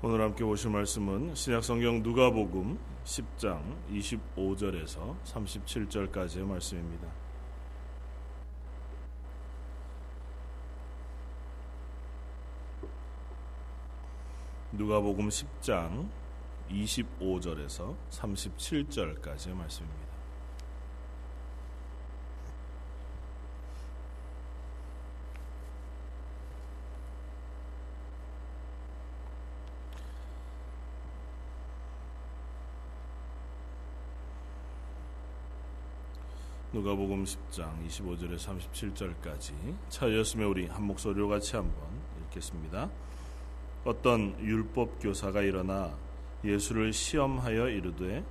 오늘 함께 보실 말씀은 신약성경 누가복음 10장 25절에서 37절까지의 말씀입니다. 누가복음 10장 25절에서 37절까지의 말씀입니다. 누가복음 10장 25절에서 37절까지 차였으면 우리 한 목소리로 같이 한번 읽겠습니다. 어떤 율법 교사가 일어나 예수를 시험하여 이르되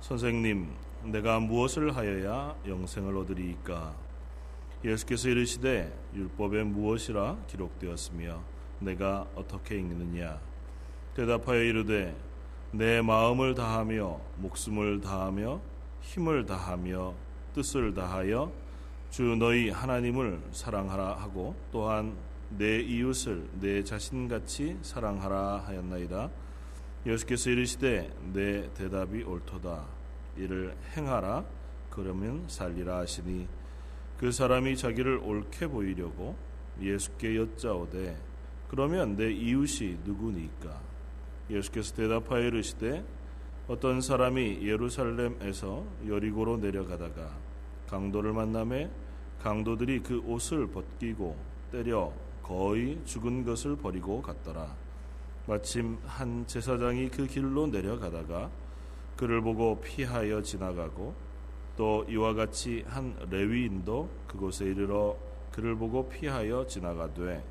선생님 내가 무엇을 하여야 영생을 얻으리이까 예수께서 이르시되 율법에 무엇이라 기록되었으며 내가 어떻게 읽느냐 대답하여 이르되 내 마음을 다하며 목숨을 다하며 힘을 다하며 뜻을 다하여 주 너희 하나님을 사랑하라 하고 또한 내 이웃을 내 자신같이 사랑하라 하였나이다. 예수께서 이르시되 내 대답이 옳도다. 이를 행하라 그러면 살리라 하시니 그 사람이 자기를 옳게 보이려고 예수께 여짜오되 그러면 내 이웃이 누구니까 예수께서 대답하여 이르시되 어떤 사람이 예루살렘에서 여리고로 내려가다가 강도를 만남에 강도들이 그 옷을 벗기고 때려 거의 죽은 것을 버리고 갔더라. 마침 한 제사장이 그 길로 내려가다가 그를 보고 피하여 지나가고 또 이와 같이 한 레위인도 그곳에 이르러 그를 보고 피하여 지나가되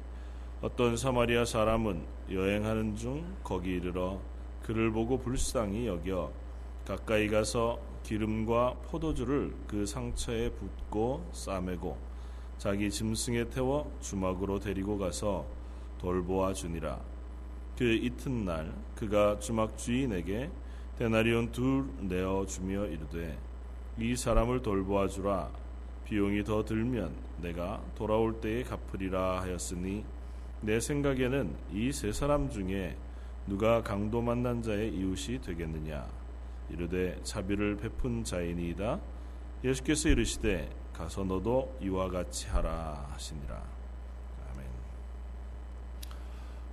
어떤 사마리아 사람은 여행하는 중 거기 이르러 그를 보고 불쌍히 여겨 가까이 가서 기름과 포도주를 그 상처에 붓고 싸매고 자기 짐승에 태워 주막으로 데리고 가서 돌보아 주니라. 그 이튿날 그가 주막 주인에게 데나리온 둘 내어 주며 이르되 이 사람을 돌보아 주라 비용이 더 들면 내가 돌아올 때에 갚으리라 하였으니 내 생각에는 이 세 사람 중에 누가 강도 만난 자의 이웃이 되겠느냐 이르되 자비를 베푼 자이니이다. 예수께서 이르시되 가서 너도 이와 같이 하라 하시니라.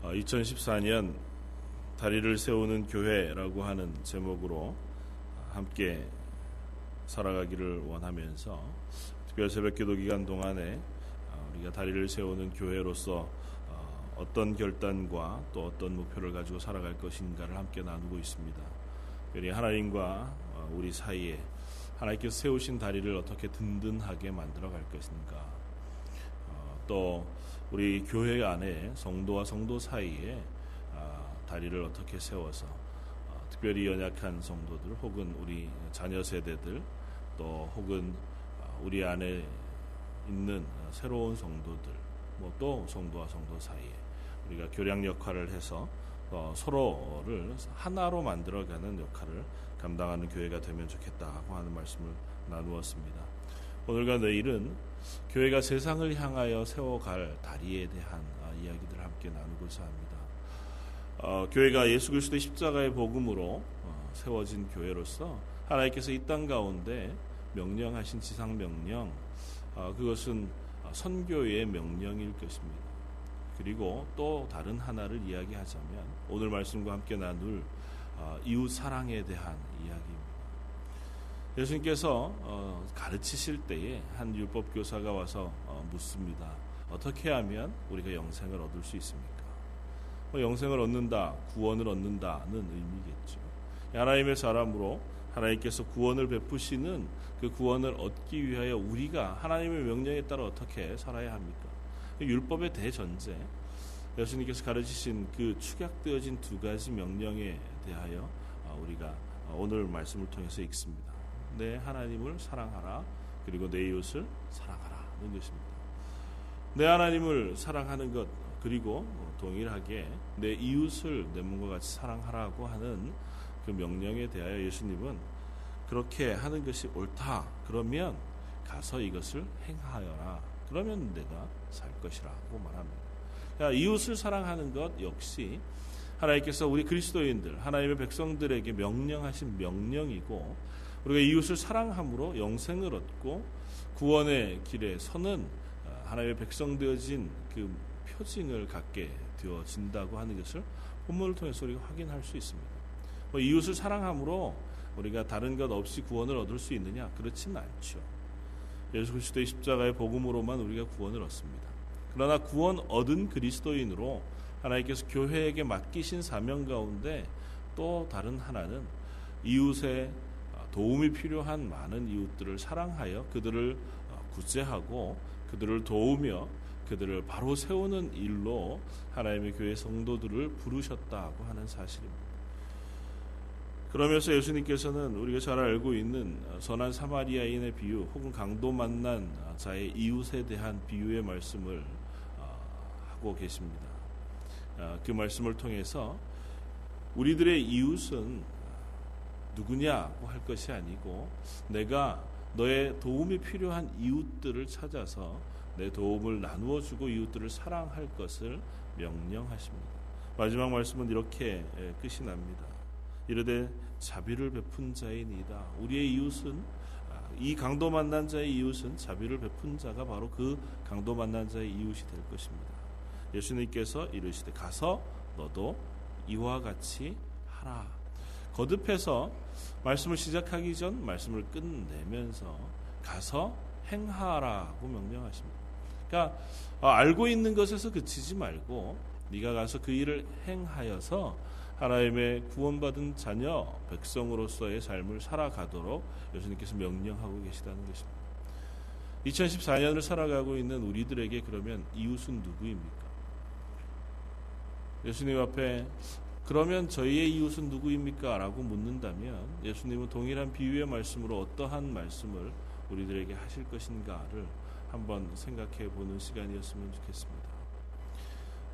아멘. 2014년 어, 다리를 세우는 교회라고 하는 제목으로 함께 살아가기를 원하면서 특별 새벽기도 기간 동안에 어, 우리가 다리를 세우는 교회로서 어떤 결단과 또 어떤 목표를 가지고 살아갈 것인가를 함께 나누고 있습니다. 특별히 하나님과 어, 우리 사이에 하나님께서 세우신 다리를 어떻게 든든하게 만들어 갈 것인가. 어, 또 우리 교회 안에 성도와 성도 사이에 아, 다리를 어떻게 세워서 어, 특별히 연약한 성도들 혹은 우리 자녀 세대들 또 혹은 우리 안에 있는 새로운 성도들 뭐 또 성도와 성도 사이에 우리가 교량 역할을 해서 어, 서로를 하나로 만들어가는 역할을 감당하는 교회가 되면 좋겠다고 하는 말씀을 나누었습니다. 오늘과 내일은 교회가 세상을 향하여 세워갈 다리에 대한 아, 이야기들을 함께 나누고자 합니다. 어, 교회가 예수 그리스도의 십자가의 복음으로 어, 세워진 교회로서 하나님께서 이 땅 가운데 명령하신 지상 명령 어, 그것은 선교의 명령일 것입니다. 그리고 또 다른 하나를 이야기하자면 오늘 말씀과 함께 나눌 어, 이웃 사랑에 대한 이야기입니다. 예수님께서 어, 가르치실 때에 한 율법 교사가 와서 어, 묻습니다. 어떻게 하면 우리가 영생을 얻을 수 있습니까? 뭐 영생을 얻는다, 구원을 얻는다는 의미겠죠. 하나님의 사람으로 하나님께서 구원을 베푸시는 그 구원을 얻기 위하여 우리가 하나님의 명령에 따라 어떻게 살아야 합니까? 율법의 대전제 예수님께서 가르치신 그 축약되어진 두 가지 명령에 대하여 아, 우리가 오늘 말씀을 통해서 읽습니다. 내 하나님을 사랑하라 그리고 내 이웃을 사랑하라는 것입니다. 내 하나님을 사랑하는 것 그리고 동일하게 내 이웃을 내 몸과 같이 사랑하라고 하는 그 명령에 대하여 예수님은 그렇게 하는 것이 옳다. 그러면 가서 이것을 행하여라. 그러면 내가 살 것이라고 말합니다. 그러니까 이웃을 사랑하는 것 역시 하나님께서 우리 그리스도인들 하나님의 백성들에게 명령하신 명령이고 우리가 이웃을 사랑함으로 영생을 얻고 구원의 길에 서는 어, 하나님의 백성 되어진 그 표징을 갖게 되어진다고 하는 것을 본문을 통해서 우리가 확인할 수 있습니다. 뭐 이웃을 사랑함으로 우리가 다른 것 없이 구원을 얻을 수 있느냐? 그렇지는 않죠. 예수 그리스도의 십자가의 복음으로만 우리가 구원을 얻습니다. 그러나 구원 얻은 그리스도인으로 하나님께서 교회에게 맡기신 사명 가운데 또 다른 하나는 이웃의 도움이 필요한 많은 이웃들을 사랑하여 그들을 구제하고 그들을 도우며 그들을 바로 세우는 일로 하나님의 교회 성도들을 부르셨다고 하는 사실입니다. 그러면서 예수님께서는 우리가 잘 알고 있는 선한 사마리아인의 비유 혹은 강도 만난 자의 이웃에 대한 비유의 말씀을 어, 하고 계십니다. 어, 그 말씀을 통해서 우리들의 이웃은 누구냐고 할 것이 아니고 내가 너의 도움이 필요한 이웃들을 찾아서 내 도움을 나누어 주고 이웃들을 사랑할 것을 명령하십니다. 마지막 말씀은 이렇게 끝이 납니다. 이르되 자비를 베푼 자이니다. 우리의 이웃은 아, 이 강도 만난 자의 이웃은 자비를 베푼 자가 바로 그 강도 만난 자의 이웃이 될 것입니다. 예수님께서 이르시되 가서 너도 이와 같이 하라. 거듭해서 말씀을 시작하기 전 말씀을 끝내면서 가서 행하라고 명령하십니다. 그러니까 어, 알고 있는 것에서 그치지 말고 네가 가서 그 일을 행하여서 하나님의 구원받은 자녀 백성으로서의 삶을 살아가도록 예수님께서 명령하고 계시다는 것입니다. 2014년을 살아가고 있는 우리들에게 그러면 이웃은 누구입니까? 예수님 앞에 그러면 저희의 이웃은 누구입니까? 라고 묻는다면 예수님은 동일한 비유의 말씀으로 어떠한 말씀을 우리들에게 하실 것인가를 한번 생각해 보는 시간이었으면 좋겠습니다.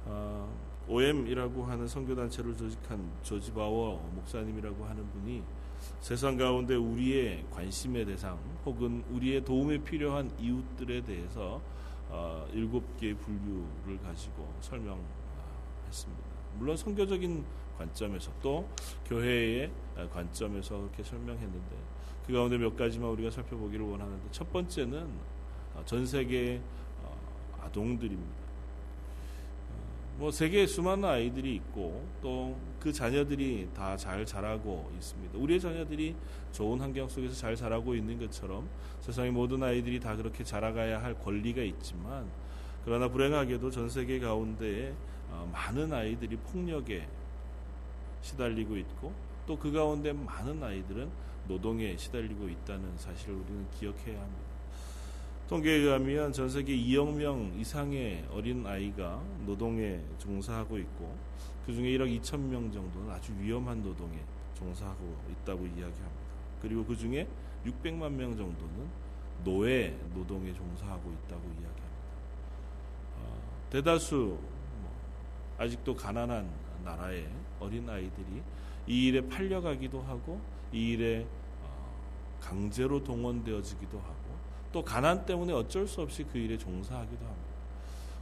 어, OM이라고 하는 선교단체를 조직한 조지 바워 목사님이라고 하는 분이 세상 가운데 우리의 관심의 대상 혹은 우리의 도움이 필요한 이웃들에 대해서 어, 일곱 개의 분류를 가지고 설명했습니다. 물론 선교적인 관점에서 또 교회의 관점에서 그렇게 설명했는데 그 가운데 몇 가지만 우리가 살펴보기를 원하는데 첫 번째는 전 세계 어, 아동들입니다. 어, 뭐 세계에 수많은 아이들이 있고 또 그 자녀들이 다 잘 자라고 있습니다. 우리의 자녀들이 좋은 환경 속에서 잘 자라고 있는 것처럼 세상의 모든 아이들이 다 그렇게 자라가야 할 권리가 있지만 그러나 불행하게도 전 세계 가운데 어, 많은 아이들이 폭력에 시달리고 있고 또 그 가운데 많은 아이들은 노동에 시달리고 있다는 사실을 우리는 기억해야 합니다. 통계에 의하면 전 세계 2억 명 이상의 어린 아이가 노동에 종사하고 있고 그 중에 1억 2천 명 정도는 아주 위험한 노동에 종사하고 있다고 이야기합니다. 그리고 그 중에 600만 명 정도는 노예 노동에 종사하고 있다고 이야기합니다. 어, 대다수 뭐 아직도 가난한 나라의 어린 아이들이 이 일에 팔려가기도 하고 이 일에 어, 강제로 동원되어지기도 하고 또 가난 때문에 어쩔 수 없이 그 일에 종사하기도 합니다.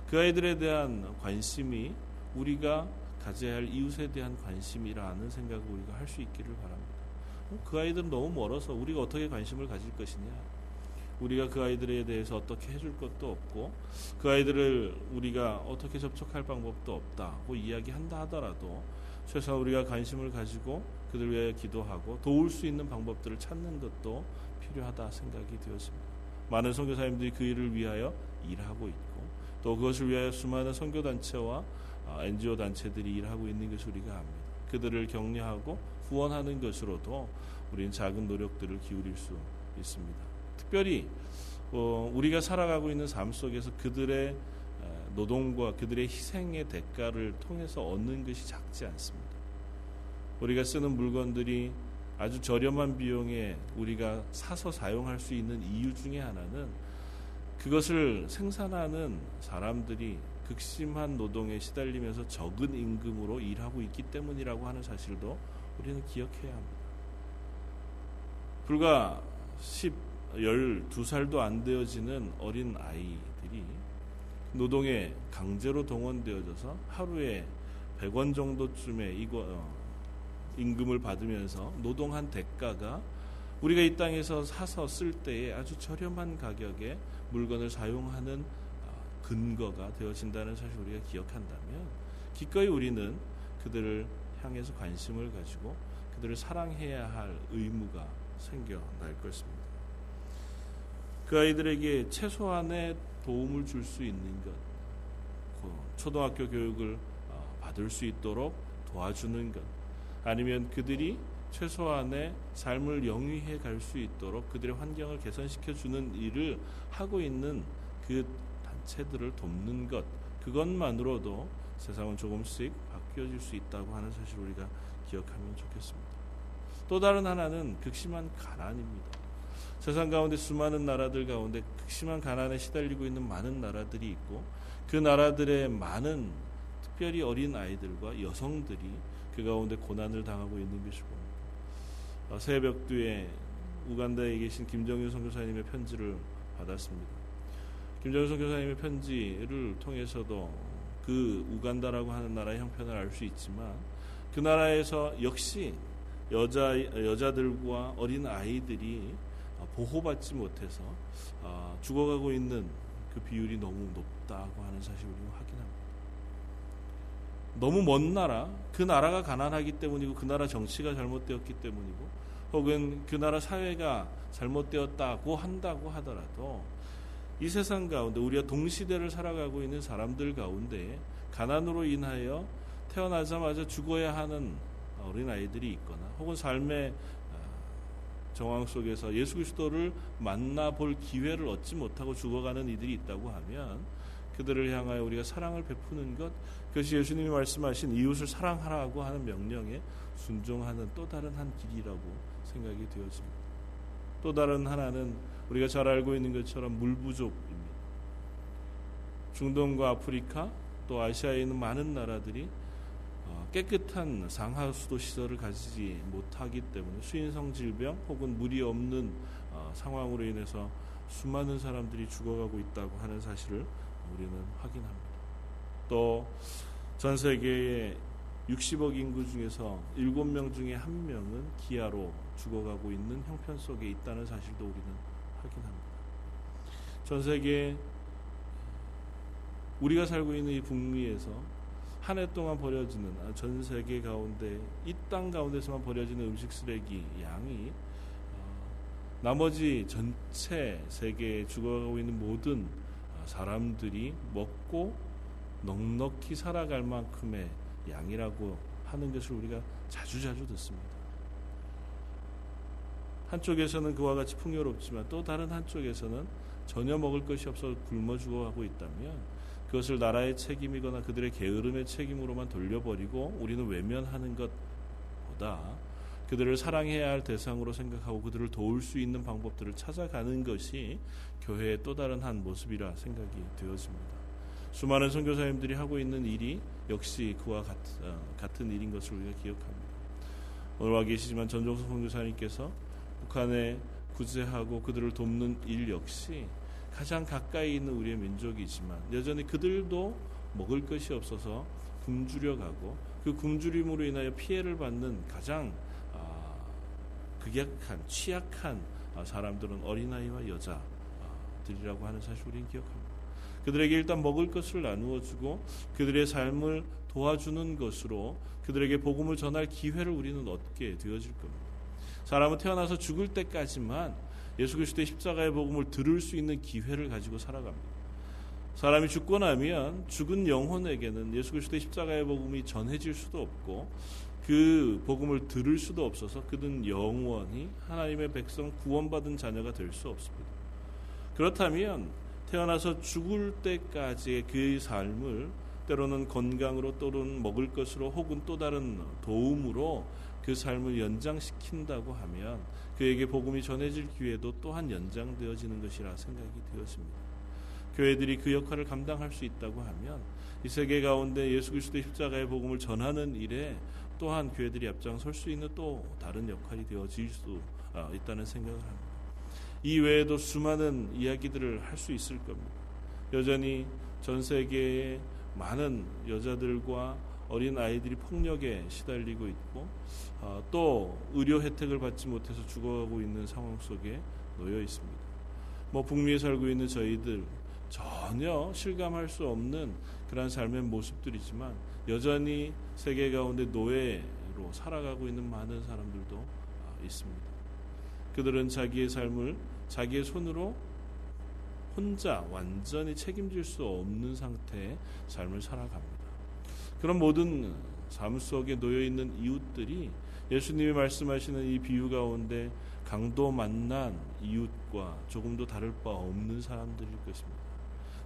그 아이들에 대한 관심이 우리가 가져야 할 이웃에 대한 관심이라는 생각을 우리가 할 수 있기를 바랍니다. 어, 그 아이들은 너무 멀어서 우리가 어떻게 관심을 가질 것이냐. 우리가 그 아이들에 대해서 어떻게 해줄 것도 없고 그 아이들을 우리가 어떻게 접촉할 방법도 없다고 이야기한다 하더라도 최소한 우리가 관심을 가지고 그들 위해 기도하고 도울 수 있는 방법들을 찾는 것도 필요하다 생각이 되었습니다. 많은 선교사님들이 그 일을 위하여 일하고 있고 또 그것을 위하여 수많은 선교단체와 NGO 아, 단체들이 일하고 있는 것을 우리가 압니다. 그들을 격려하고 후원하는 것으로도 우리는 작은 노력들을 기울일 수 있습니다. 특별히 어, 우리가 살아가고 있는 삶 속에서 그들의 노동과 그들의 희생의 대가를 통해서 얻는 것이 작지 않습니다. 우리가 쓰는 물건들이 아주 저렴한 비용에 우리가 사서 사용할 수 있는 이유 중에 하나는 그것을 생산하는 사람들이 극심한 노동에 시달리면서 적은 임금으로 일하고 있기 때문이라고 하는 사실도 우리는 기억해야 합니다. 불과 10, 12살도 안 되어지는 어린 아이들이 노동에 강제로 동원되어져서 하루에 100원 정도쯤의 이거 어, 임금을 받으면서 노동한 대가가 우리가 이 땅에서 사서 쓸 때에 아주 저렴한 가격에 물건을 사용하는 어, 근거가 되어진다는 사실 우리가 기억한다면 기꺼이 우리는 그들을 향해서 관심을 가지고 그들을 사랑해야 할 의무가 생겨날 것입니다. 그 아이들에게 최소한의 도움을 줄 수 있는 것, 그 초등학교 교육을 어, 받을 수 있도록 도와주는 것, 아니면 그들이 최소한의 삶을 영위해 갈 수 있도록 그들의 환경을 개선시켜 주는 일을 하고 있는 그 단체들을 돕는 것, 그것만으로도 세상은 조금씩 바뀌어질 수 있다고 하는 사실 우리가 기억하면 좋겠습니다. 또 다른 하나는 극심한 가난입니다. 세상 가운데 수많은 나라들 가운데 극심한 가난에 시달리고 있는 많은 나라들이 있고 그 나라들의 많은 특별히 어린 아이들과 여성들이 그 가운데 고난을 당하고 있는 것이고 어, 새벽 뒤에 우간다에 계신 김정윤 선교사님의 편지를 받았습니다. 김정윤 선교사님의 편지를 통해서도 그 우간다라고 하는 나라의 형편을 알 수 있지만 그 나라에서 역시 여자 여자들과 어린 아이들이 보호받지 못해서 어, 죽어가고 있는 그 비율이 너무 높다고 하는 사실을 확인합니다. 너무 먼 나라, 그 나라가 가난하기 때문이고 그 나라 정치가 잘못되었기 때문이고 혹은 그 나라 사회가 잘못되었다고 한다고 하더라도 이 세상 가운데 우리가 동시대를 살아가고 있는 사람들 가운데 가난으로 인하여 태어나자마자 죽어야 하는 어린 아이들이 있거나 혹은 삶의 정황 속에서 예수 그리스도를 만나볼 기회를 얻지 못하고 죽어가는 이들이 있다고 하면 그들을 향하여 우리가 사랑을 베푸는 것 그것이 예수님이 말씀하신 이웃을 사랑하라고 하는 명령에 순종하는 또 다른 한 길이라고 생각이 되어집니다. 또 다른 하나는 우리가 잘 알고 있는 것처럼 물 부족입니다. 중동과 아프리카 또 아시아에 있는 많은 나라들이 깨끗한 상하수도 시설을 가지지 못하기 때문에 수인성 질병 혹은 물이 없는 어, 상황으로 인해서 수많은 사람들이 죽어가고 있다고 하는 사실을 우리는 확인합니다. 또 전 세계의 60억 인구 중에서 7명 중에 1명은 기아로 죽어가고 있는 형편 속에 있다는 사실도 우리는 확인합니다. 전 세계 우리가 살고 있는 이 북미에서 한 해 동안 버려지는 아, 전 세계 가운데 이 땅 가운데서만 버려지는 음식 쓰레기 양이 어, 나머지 전체 세계에 죽어가고 있는 모든 아, 사람들이 먹고 넉넉히 살아갈 만큼의 양이라고 하는 것을 우리가 자주자주 듣습니다. 한쪽에서는 그와 같이 풍요롭지만 또 다른 한쪽에서는 전혀 먹을 것이 없어 굶어 죽어가고 있다면 그것을 나라의 책임이거나 그들의 게으름의 책임으로만 돌려버리고 우리는 외면하는 것보다 그들을 사랑해야 할 대상으로 생각하고 그들을 도울 수 있는 방법들을 찾아가는 것이 교회의 또 다른 한 모습이라 생각이 되어집니다. 수많은 선교사님들이 하고 있는 일이 역시 그와 같, 어, 같은 일인 것을 우리가 기억합니다. 오늘 와 계시지만 전종석 선교사님께서 북한에 구제하고 그들을 돕는 일 역시 가장 가까이 있는 우리의 민족이지만 여전히 그들도 먹을 것이 없어서 굶주려 가고 그 굶주림으로 인하여 피해를 받는 가장 아, 극약한 취약한 아, 사람들은 어린아이와 여자들이라고 하는 사실 우리는 기억합니다. 그들에게 일단 먹을 것을 나누어 주고 그들의 삶을 도와주는 것으로 그들에게 복음을 전할 기회를 우리는 얻게 되어질 겁니다. 사람은 태어나서 죽을 때까지만 예수 그리스도의 십자가의 복음을 들을 수 있는 기회를 가지고 살아갑니다. 사람이 죽고 나면 죽은 영혼에게는 예수 그리스도의 십자가의 복음이 전해질 수도 없고 그 복음을 들을 수도 없어서 그는 영원히 하나님의 백성 구원받은 자녀가 될 수 없습니다. 그렇다면 태어나서 죽을 때까지의 그 삶을 때로는 건강으로 또는 먹을 것으로 혹은 또 다른 도움으로 그 삶을 연장시킨다고 하면 그에게 복음이 전해질 기회도 또한 연장되어지는 것이라 생각이 되었습니다. 교회들이 그 역할을 감당할 수 있다고 하면 이 세계 가운데 예수 그리스도의 십자가의 복음을 전하는 일에 또한 교회들이 앞장설 수 있는 또 다른 역할이 되어질 수 아, 있다는 생각을 합니다. 이 외에도 수많은 이야기들을 할 수 있을 겁니다. 여전히 전 세계의 많은 여자들과 어린 아이들이 폭력에 시달리고 있고 어, 또 의료 혜택을 받지 못해서 죽어가고 있는 상황 속에 놓여 있습니다. 뭐 북미에 살고 있는 저희들 전혀 실감할 수 없는 그러한 삶의 모습들이지만 여전히 세계 가운데 노예로 살아가고 있는 많은 사람들도 아, 있습니다. 그들은 자기의 삶을 자기의 손으로 혼자 완전히 책임질 수 없는 상태의 삶을 살아갑니다. 그런 모든 삶 속에 놓여 있는 이웃들이 예수님이 말씀하시는 이 비유 가운데 강도 만난 이웃과 조금도 다를 바 없는 사람들일 것입니다.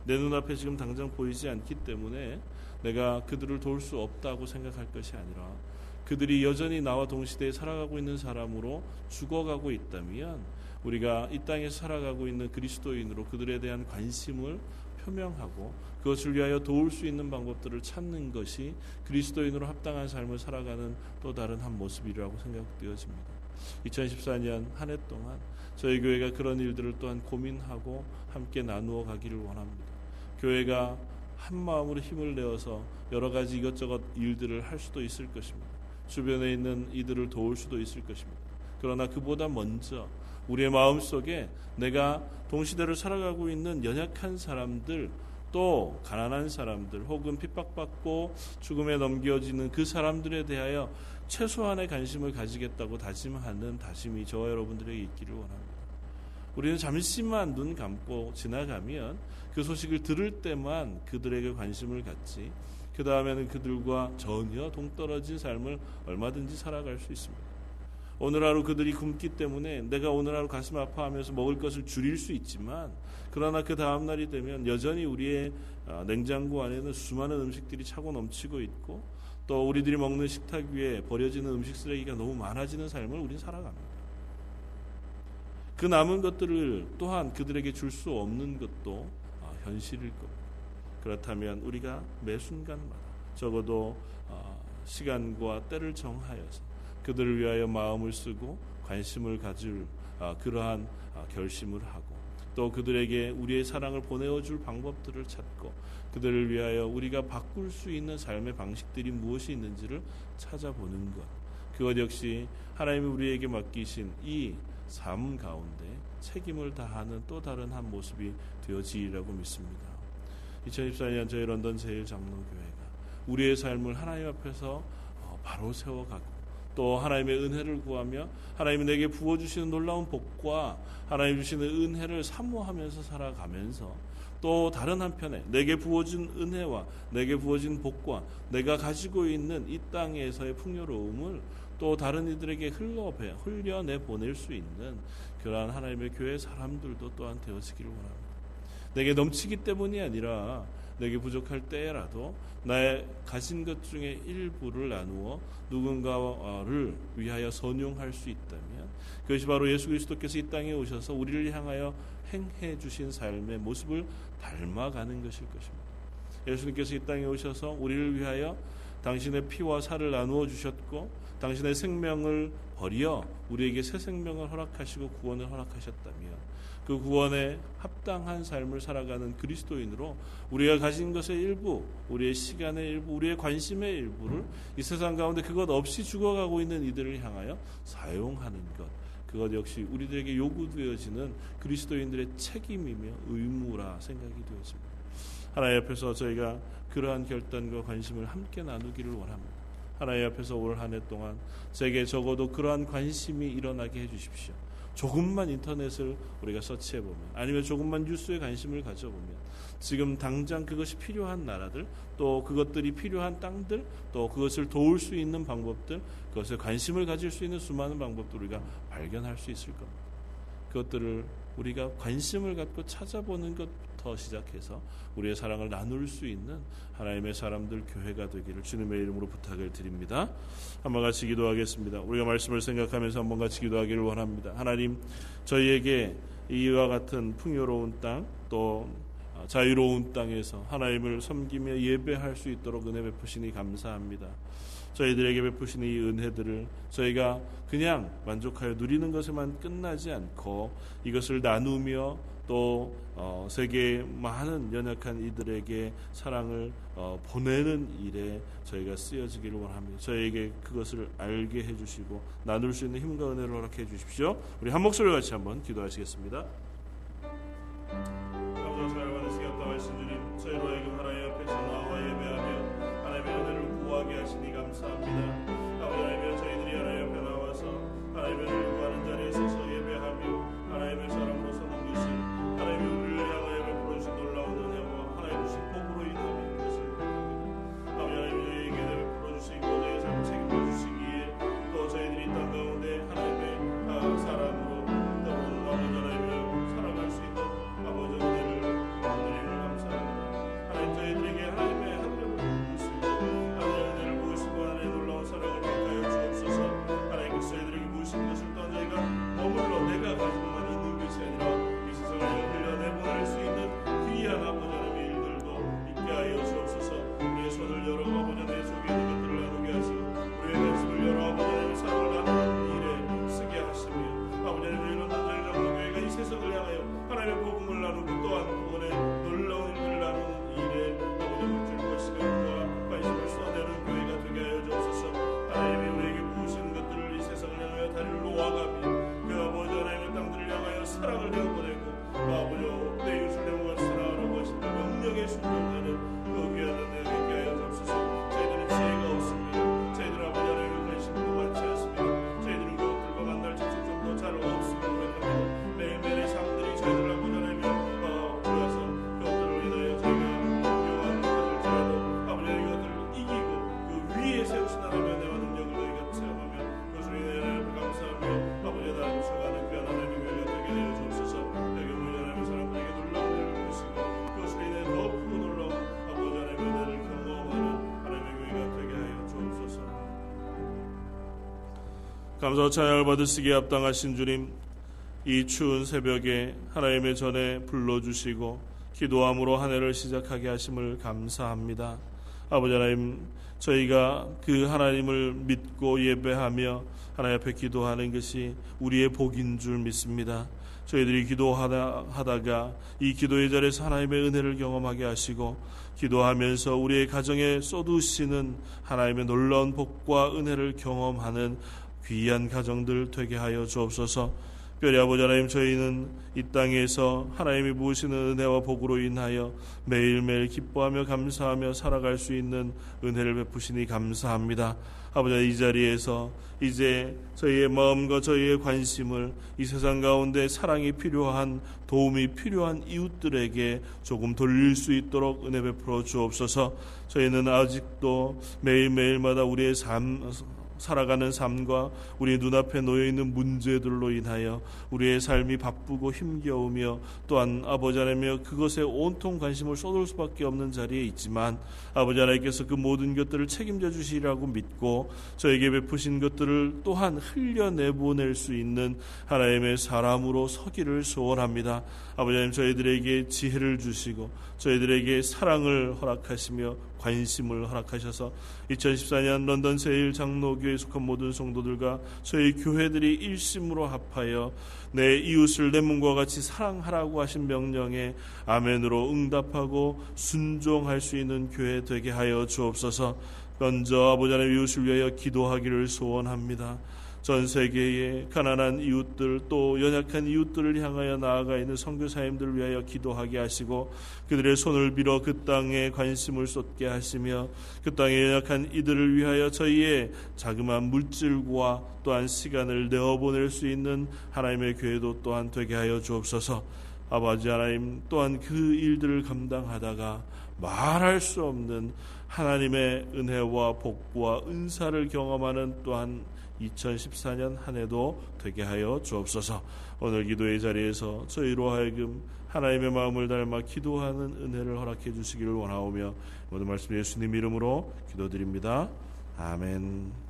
내 눈앞에 지금 당장 보이지 않기 때문에 내가 그들을 도울 수 없다고 생각할 것이 아니라 그들이 여전히 나와 동시대에 살아가고 있는 사람으로 죽어가고 있다면 우리가 이 땅에서 살아가고 있는 그리스도인으로 그들에 대한 관심을 표명하고 그것을 위하여 도울 수 있는 방법들을 찾는 것이 그리스도인으로 합당한 삶을 살아가는 또 다른 한 모습이라고 생각되어집니다. 2014년 한 해 동안 저희 교회가 그런 일들을 또한 고민하고 함께 나누어 가기를 원합니다. 교회가 한 마음으로 힘을 내어서 여러 가지 이것저것 일들을 할 수도 있을 것입니다. 주변에 있는 이들을 도울 수도 있을 것입니다. 그러나 그보다 먼저 우리의 마음 속에 내가 동시대를 살아가고 있는 연약한 사람들 또 가난한 사람들 혹은 핍박받고 죽음에 넘겨지는 그 사람들에 대하여 최소한의 관심을 가지겠다고 다짐하는 다짐이 저와 여러분들에게 있기를 원합니다. 우리는 잠시만 눈 감고 지나가면 그 소식을 들을 때만 그들에게 관심을 갖지 그 다음에는 그들과 전혀 동떨어진 삶을 얼마든지 살아갈 수 있습니다. 오늘 하루 그들이 굶기 때문에 내가 오늘 하루 가슴 아파하면서 먹을 것을 줄일 수 있지만 그러나 그 다음 날이 되면 여전히 우리의 아, 냉장고 안에는 수많은 음식들이 차고 넘치고 있고 또 우리들이 먹는 식탁 위에 버려지는 음식 쓰레기가 너무 많아지는 삶을 우리는 살아갑니다. 그 남은 것들을 또한 그들에게 줄 수 없는 것도 아, 현실일 겁니다. 그렇다면 우리가 매 순간마다 적어도 아, 시간과 때를 정하여서 그들을 위하여 마음을 쓰고 관심을 가질 아, 그러한 아, 결심을 하고 또 그들에게 우리의 사랑을 보내어 줄 방법들을 찾고 그들을 위하여 우리가 바꿀 수 있는 삶의 방식들이 무엇이 있는지를 찾아보는 것. 그것 역시 하나님이 우리에게 맡기신 이 삶 가운데 책임을 다하는 또 다른 한 모습이 되어지리라고 믿습니다. 2014년 저희 런던 제일 장로교회가 우리의 삶을 하나님 앞에서 어, 바로 세워가고 또 하나님의 은혜를 구하며 하나님이 내게 부어주시는 놀라운 복과 하나님 주시는 은혜를 사모하면서 살아가면서 또 다른 한편에 내게 부어진 은혜와 내게 부어진 복과 내가 가지고 있는 이 땅에서의 풍요로움을 또 다른 이들에게 흘러배 흘려내 보낼 수 있는 그러한 하나님의 교회 사람들도 또한 되어지기를 원합니다. 내게 넘치기 때문이 아니라 내게 부족할 때라도 나의 가진 것 중에 일부를 나누어 누군가를 위하여 선용할 수 있다면 그것이 바로 예수 그리스도께서 이 땅에 오셔서 우리를 향하여 행해 주신 삶의 모습을 닮아가는 것일 것입니다. 예수님께서 이 땅에 오셔서 우리를 위하여 당신의 피와 살을 나누어 주셨고 당신의 생명을 버려 우리에게 새 생명을 허락하시고 구원을 허락하셨다면 그 구원에 합당한 삶을 살아가는 그리스도인으로 우리가 가진 것의 일부, 우리의 시간의 일부, 우리의 관심의 일부를 이 세상 가운데 그것 없이 죽어가고 있는 이들을 향하여 사용하는 것. 그것 역시 우리들에게 요구되어지는 그리스도인들의 책임이며 의무라 생각이 되었습니다. 하나님 앞에서 저희가 그러한 결단과 관심을 함께 나누기를 원합니다. 하나님 앞에서 올 한 해 동안 제게 적어도 그러한 관심이 일어나게 해주십시오. 조금만 인터넷을 우리가 서치해 보면 아니면 조금만 뉴스에 관심을 가져보면 지금 당장 그것이 필요한 나라들 또 그것들이 필요한 땅들 또 그것을 도울 수 있는 방법들 그것에 관심을 가질 수 있는 수많은 방법들 우리가 발견할 수 있을 겁니다. 그것들을 우리가 관심을 갖고 찾아보는 것부터 시작해서 우리의 사랑을 나눌 수 있는 하나님의 사람들 교회가 되기를 주님의 이름으로 부탁을 드립니다. 한번 같이 기도하겠습니다. 우리가 말씀을 생각하면서 한번 같이 기도하기를 원합니다. 하나님 저희에게 이와 같은 풍요로운 땅또 자유로운 땅에서 하나님을 섬기며 예배할 수 있도록 은혜 베푸시니 감사합니다. 저희들에게 베푸시는 이 은혜들을 저희가 그냥 만족하여 누리는 것에만 끝나지 않고 이것을 나누며 또 어, 세계 많은 연약한 이들에게 사랑을 어, 보내는 일에 저희가 쓰여지기를 원합니다. 저에게 그것을 알게 해주시고 나눌 수 있는 힘과 은혜를 허락해 주십시오. 우리 한 목소리 같이 한번 기도하시겠습니다. 감사와 찬양을 받으시기에 합당하신 주님 이 추운 새벽에 하나님의 전에 불러주시고 기도함으로 한 해를 시작하게 하심을 감사합니다. 아버지 하나님 저희가 그 하나님을 믿고 예배하며 하나님 앞에 기도하는 것이 우리의 복인 줄 믿습니다. 저희들이 기도하다가 이 기도의 자리에서 하나님의 은혜를 경험하게 하시고 기도하면서 우리의 가정에 쏟으시는 하나님의 놀라운 복과 은혜를 경험하는 귀한 가정들 되게 하여 주옵소서. 특별히 아버지 하나님 저희는 이 땅에서 하나님이 부으시는 은혜와 복으로 인하여 매일매일 기뻐하며 감사하며 살아갈 수 있는 은혜를 베푸시니 감사합니다. 아버지 이 자리에서 이제 저희의 마음과 저희의 관심을 이 세상 가운데 사랑이 필요한 도움이 필요한 이웃들에게 조금 돌릴 수 있도록 은혜 베풀어 주옵소서. 저희는 아직도 매일매일마다 우리의 삶 살아가는 삶과 우리 눈앞에 놓여 있는 문제들로 인하여 우리의 삶이 바쁘고 힘겨우며 또한 아버지 하나님여 그것에 온통 관심을 쏟을 수밖에 없는 자리에 있지만 아버지 하나님께서 그 모든 것들을 책임져 주시리라고 믿고 저에게 베푸신 것들을 또한 흘려내보낼 수 있는 하나님의 사람으로 서기를 소원합니다. 아버지 하나님 저희들에게 지혜를 주시고 저희들에게 사랑을 허락하시며 관심을 허락하셔서 2014년 런던 세일 장로교에 속한 모든 성도들과 저희 교회들이 일심으로 합하여 내 이웃을 내 몸과 같이 사랑하라고 하신 명령에 아멘으로 응답하고 순종할 수 있는 교회 되게 하여 주옵소서. 먼저 아버지 하나님 이웃을 위하여 기도하기를 소원합니다. 전 세계의 가난한 이웃들 또 연약한 이웃들을 향하여 나아가 있는 선교사님들을 위하여 기도하게 하시고 그들의 손을 빌어 그 땅에 관심을 쏟게 하시며 그 땅에 연약한 이들을 위하여 저희의 자그마한 물질과 또한 시간을 내어 보낼 수 있는 하나님의 교회도 또한 되게 하여 주옵소서. 아버지 하나님 또한 그 일들을 감당하다가 말할 수 없는 하나님의 은혜와 복과 은사를 경험하는 또한 2014년 한 해도 되게 하여 주옵소서. 오늘 기도의 자리에서 저희로 하여금 하나님의 마음을 닮아 기도하는 은혜를 허락해 주시기를 원하오며 모든 말씀 예수님 이름으로 기도드립니다. 아멘.